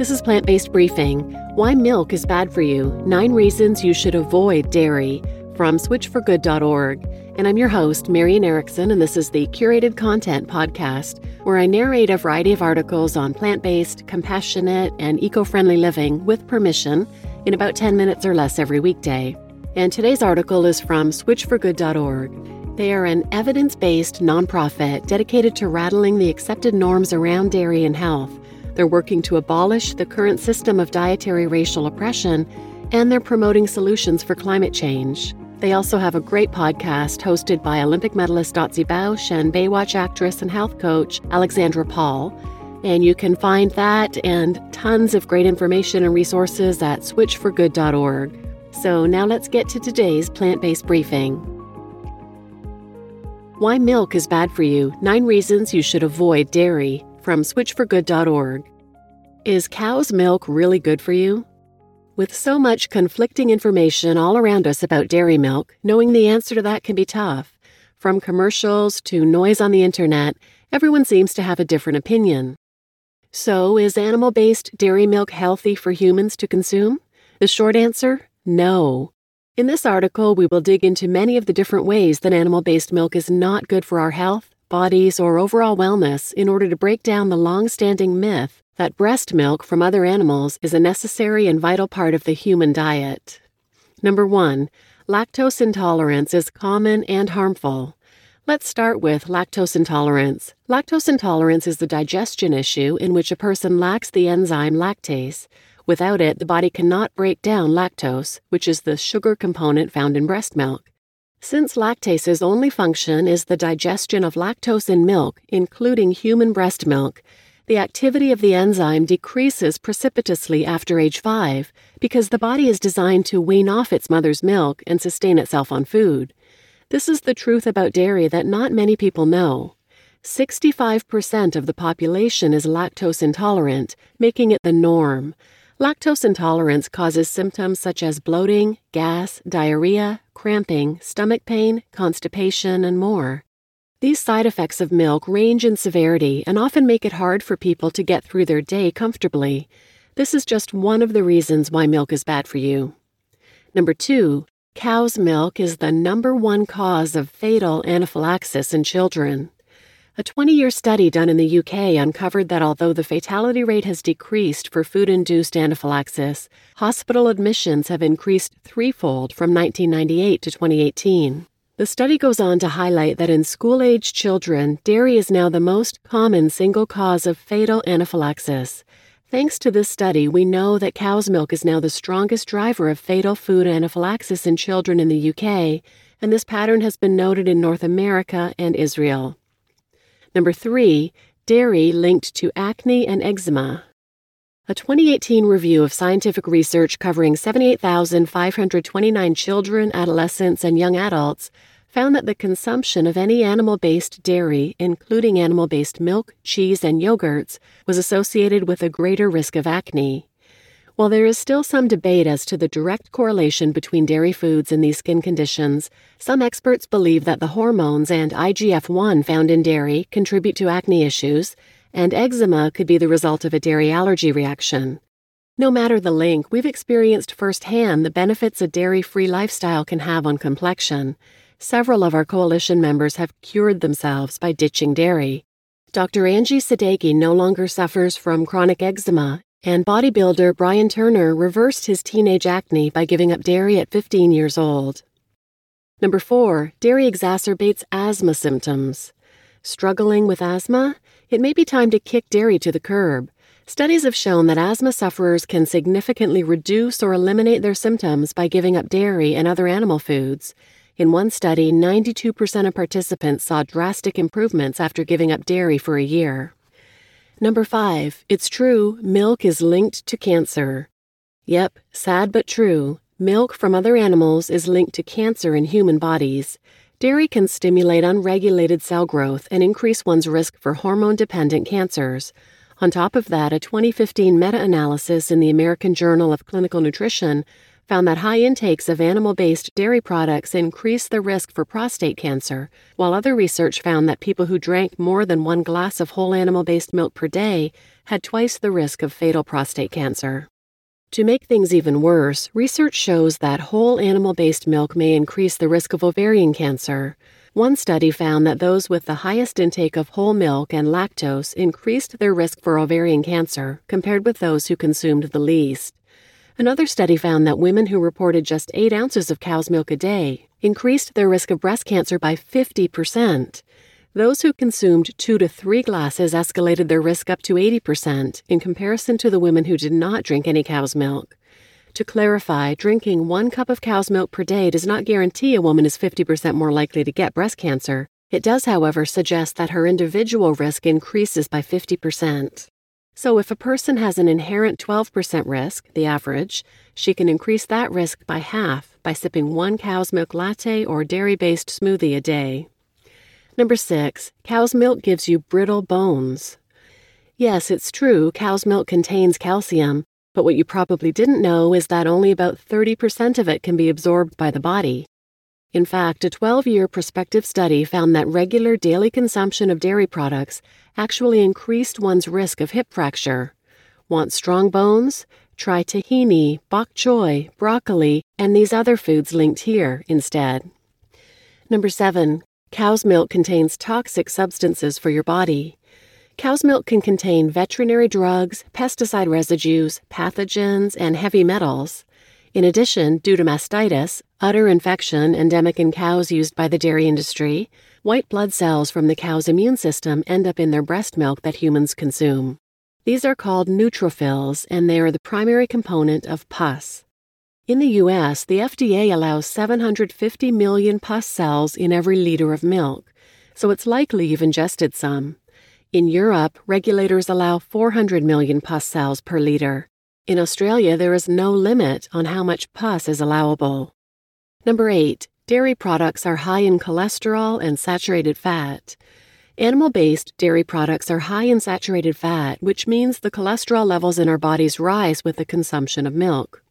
This is Plant Based Briefing Why Milk is Bad for You Nine Reasons You Should Avoid Dairy from switchforgood.org. And I'm your host, Marian Erickson, and this is the curated content podcast where I narrate a variety of articles on plant based, compassionate, and eco friendly living with permission in about 10 minutes or less every weekday. And today's article is from switchforgood.org. They are an evidence based nonprofit dedicated to rattling the accepted norms around dairy and health they're working to abolish the current system of dietary racial oppression, and they're promoting solutions for climate change. They also have a great podcast hosted by Olympic medalist Dotsie Bausch and Baywatch actress and health coach Alexandra Paul. And you can find that and tons of great information and resources at switchforgood.org. So now let's get to today's plant based briefing. Why milk is bad for you Nine reasons you should avoid dairy from switchforgood.org. Is cow's milk really good for you? With so much conflicting information all around us about dairy milk, knowing the answer to that can be tough. From commercials to noise on the internet, everyone seems to have a different opinion. So, is animal based dairy milk healthy for humans to consume? The short answer no. In this article, we will dig into many of the different ways that animal based milk is not good for our health, bodies, or overall wellness in order to break down the long standing myth that breast milk from other animals is a necessary and vital part of the human diet. Number one, lactose intolerance is common and harmful. Let's start with lactose intolerance. Lactose intolerance is the digestion issue in which a person lacks the enzyme lactase. Without it, the body cannot break down lactose, which is the sugar component found in breast milk. Since lactase's only function is the digestion of lactose in milk, including human breast milk, the activity of the enzyme decreases precipitously after age 5 because the body is designed to wean off its mother's milk and sustain itself on food. This is the truth about dairy that not many people know. 65% of the population is lactose intolerant, making it the norm. Lactose intolerance causes symptoms such as bloating, gas, diarrhea, cramping, stomach pain, constipation, and more. These side effects of milk range in severity and often make it hard for people to get through their day comfortably. This is just one of the reasons why milk is bad for you. Number two, cow's milk is the number one cause of fatal anaphylaxis in children. A 20 year study done in the UK uncovered that although the fatality rate has decreased for food induced anaphylaxis, hospital admissions have increased threefold from 1998 to 2018. The study goes on to highlight that in school age children, dairy is now the most common single cause of fatal anaphylaxis. Thanks to this study, we know that cow's milk is now the strongest driver of fatal food anaphylaxis in children in the UK, and this pattern has been noted in North America and Israel. Number three, dairy linked to acne and eczema. A 2018 review of scientific research covering 78,529 children, adolescents, and young adults found that the consumption of any animal based dairy, including animal based milk, cheese, and yogurts, was associated with a greater risk of acne. While there is still some debate as to the direct correlation between dairy foods and these skin conditions, some experts believe that the hormones and IGF 1 found in dairy contribute to acne issues, and eczema could be the result of a dairy allergy reaction. No matter the link, we've experienced firsthand the benefits a dairy free lifestyle can have on complexion, Several of our coalition members have cured themselves by ditching dairy. Dr. Angie Sadeghi no longer suffers from chronic eczema, and bodybuilder Brian Turner reversed his teenage acne by giving up dairy at 15 years old. Number four, dairy exacerbates asthma symptoms. Struggling with asthma? It may be time to kick dairy to the curb. Studies have shown that asthma sufferers can significantly reduce or eliminate their symptoms by giving up dairy and other animal foods. In one study, 92% of participants saw drastic improvements after giving up dairy for a year. Number five, it's true, milk is linked to cancer. Yep, sad but true. Milk from other animals is linked to cancer in human bodies. Dairy can stimulate unregulated cell growth and increase one's risk for hormone dependent cancers. On top of that, a 2015 meta analysis in the American Journal of Clinical Nutrition found that high intakes of animal based dairy products increase the risk for prostate cancer, while other research found that people who drank more than one glass of whole animal based milk per day had twice the risk of fatal prostate cancer. To make things even worse, research shows that whole animal based milk may increase the risk of ovarian cancer. One study found that those with the highest intake of whole milk and lactose increased their risk for ovarian cancer compared with those who consumed the least. Another study found that women who reported just 8 ounces of cow's milk a day increased their risk of breast cancer by 50%. Those who consumed two to three glasses escalated their risk up to 80% in comparison to the women who did not drink any cow's milk. To clarify, drinking one cup of cow's milk per day does not guarantee a woman is 50% more likely to get breast cancer. It does, however, suggest that her individual risk increases by 50%. So, if a person has an inherent 12% risk, the average, she can increase that risk by half by sipping one cow's milk latte or dairy based smoothie a day. Number six, cow's milk gives you brittle bones. Yes, it's true, cow's milk contains calcium, but what you probably didn't know is that only about 30% of it can be absorbed by the body. In fact, a 12 year prospective study found that regular daily consumption of dairy products actually increased one's risk of hip fracture. Want strong bones? Try tahini, bok choy, broccoli, and these other foods linked here instead. Number 7. Cow's milk contains toxic substances for your body. Cow's milk can contain veterinary drugs, pesticide residues, pathogens, and heavy metals. In addition, due to mastitis, udder infection endemic in cows used by the dairy industry, white blood cells from the cow's immune system end up in their breast milk that humans consume. These are called neutrophils, and they are the primary component of pus. In the U.S., the FDA allows 750 million pus cells in every liter of milk, so it's likely you've ingested some. In Europe, regulators allow 400 million pus cells per liter. In Australia, there is no limit on how much pus is allowable. Number 8. Dairy products are high in cholesterol and saturated fat. Animal based dairy products are high in saturated fat, which means the cholesterol levels in our bodies rise with the consumption of milk.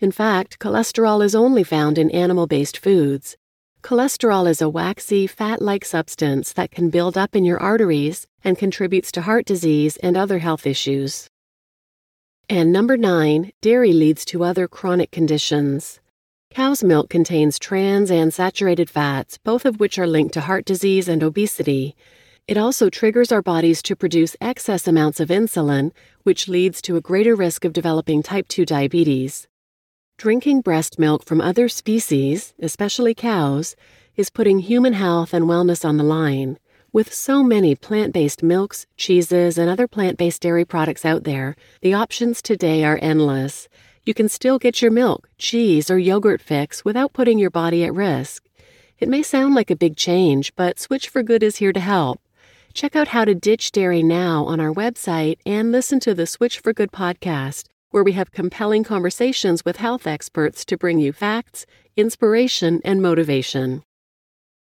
In fact, cholesterol is only found in animal based foods. Cholesterol is a waxy, fat like substance that can build up in your arteries and contributes to heart disease and other health issues. And number nine, dairy leads to other chronic conditions. Cow's milk contains trans and saturated fats, both of which are linked to heart disease and obesity. It also triggers our bodies to produce excess amounts of insulin, which leads to a greater risk of developing type 2 diabetes. Drinking breast milk from other species, especially cows, is putting human health and wellness on the line. With so many plant based milks, cheeses, and other plant based dairy products out there, the options today are endless. You can still get your milk, cheese, or yogurt fix without putting your body at risk. It may sound like a big change, but Switch for Good is here to help. Check out how to ditch dairy now on our website and listen to the Switch for Good podcast, where we have compelling conversations with health experts to bring you facts, inspiration, and motivation.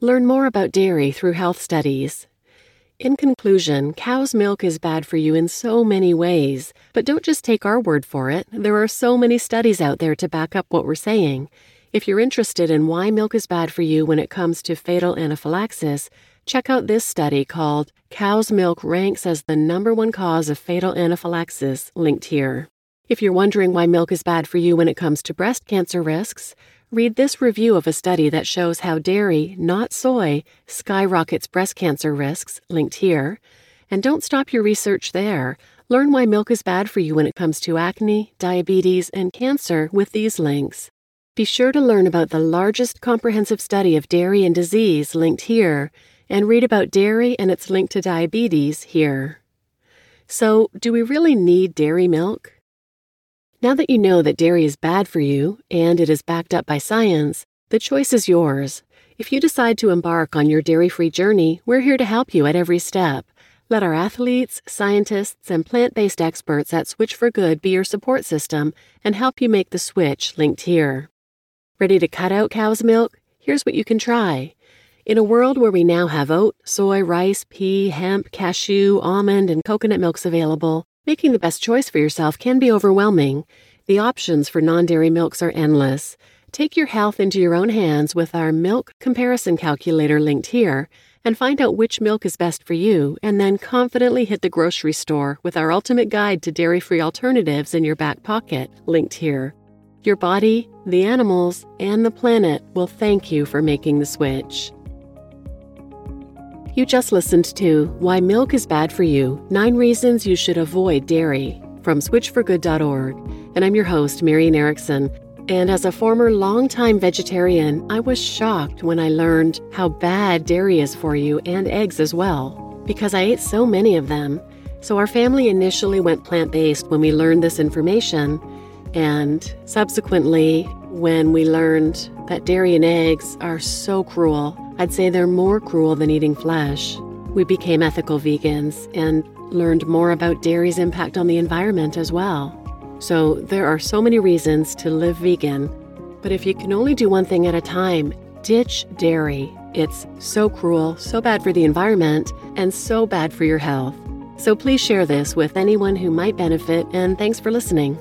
Learn more about dairy through health studies. In conclusion, cow's milk is bad for you in so many ways, but don't just take our word for it. There are so many studies out there to back up what we're saying. If you're interested in why milk is bad for you when it comes to fatal anaphylaxis, check out this study called Cow's Milk Ranks as the Number One Cause of Fatal Anaphylaxis, linked here. If you're wondering why milk is bad for you when it comes to breast cancer risks, Read this review of a study that shows how dairy, not soy, skyrockets breast cancer risks, linked here. And don't stop your research there. Learn why milk is bad for you when it comes to acne, diabetes, and cancer with these links. Be sure to learn about the largest comprehensive study of dairy and disease linked here, and read about dairy and its link to diabetes here. So, do we really need dairy milk? Now that you know that dairy is bad for you and it is backed up by science, the choice is yours. If you decide to embark on your dairy free journey, we're here to help you at every step. Let our athletes, scientists, and plant based experts at Switch for Good be your support system and help you make the switch linked here. Ready to cut out cow's milk? Here's what you can try. In a world where we now have oat, soy, rice, pea, hemp, cashew, almond, and coconut milks available, Making the best choice for yourself can be overwhelming. The options for non dairy milks are endless. Take your health into your own hands with our milk comparison calculator linked here and find out which milk is best for you, and then confidently hit the grocery store with our ultimate guide to dairy free alternatives in your back pocket, linked here. Your body, the animals, and the planet will thank you for making the switch. You just listened to Why Milk is Bad for You Nine Reasons You Should Avoid Dairy from switchforgood.org. And I'm your host, Marian Erickson. And as a former longtime vegetarian, I was shocked when I learned how bad dairy is for you and eggs as well, because I ate so many of them. So our family initially went plant based when we learned this information. And subsequently, when we learned that dairy and eggs are so cruel, I'd say they're more cruel than eating flesh, we became ethical vegans and learned more about dairy's impact on the environment as well. So there are so many reasons to live vegan, but if you can only do one thing at a time, ditch dairy. It's so cruel, so bad for the environment, and so bad for your health. So please share this with anyone who might benefit, and thanks for listening.